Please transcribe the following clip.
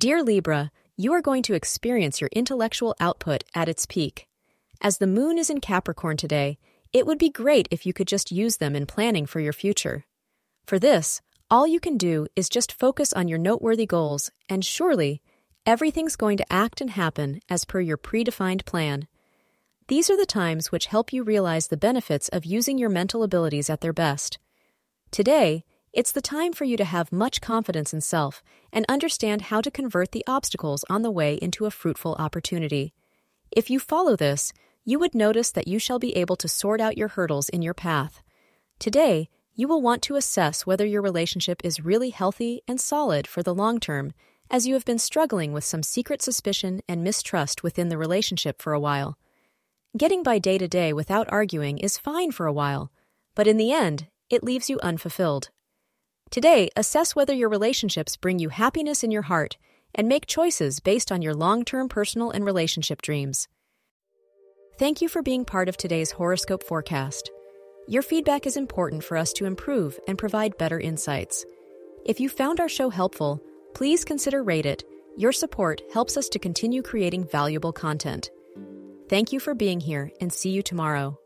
Dear Libra, you are going to experience your intellectual output at its peak. As the moon is in Capricorn today, it would be great if you could just use them in planning for your future. For this, all you can do is just focus on your noteworthy goals, and surely, everything's going to act and happen as per your predefined plan. These are the times which help you realize the benefits of using your mental abilities at their best. Today, it's the time for you to have much confidence in self and understand how to convert the obstacles on the way into a fruitful opportunity. If you follow this, you would notice that you shall be able to sort out your hurdles in your path. Today, you will want to assess whether your relationship is really healthy and solid for the long term, as you have been struggling with some secret suspicion and mistrust within the relationship for a while. Getting by day to day without arguing is fine for a while, but in the end, it leaves you unfulfilled. Today, assess whether your relationships bring you happiness in your heart and make choices based on your long term personal and relationship dreams. Thank you for being part of today's horoscope forecast. Your feedback is important for us to improve and provide better insights. If you found our show helpful, please consider rate it. Your support helps us to continue creating valuable content. Thank you for being here and see you tomorrow.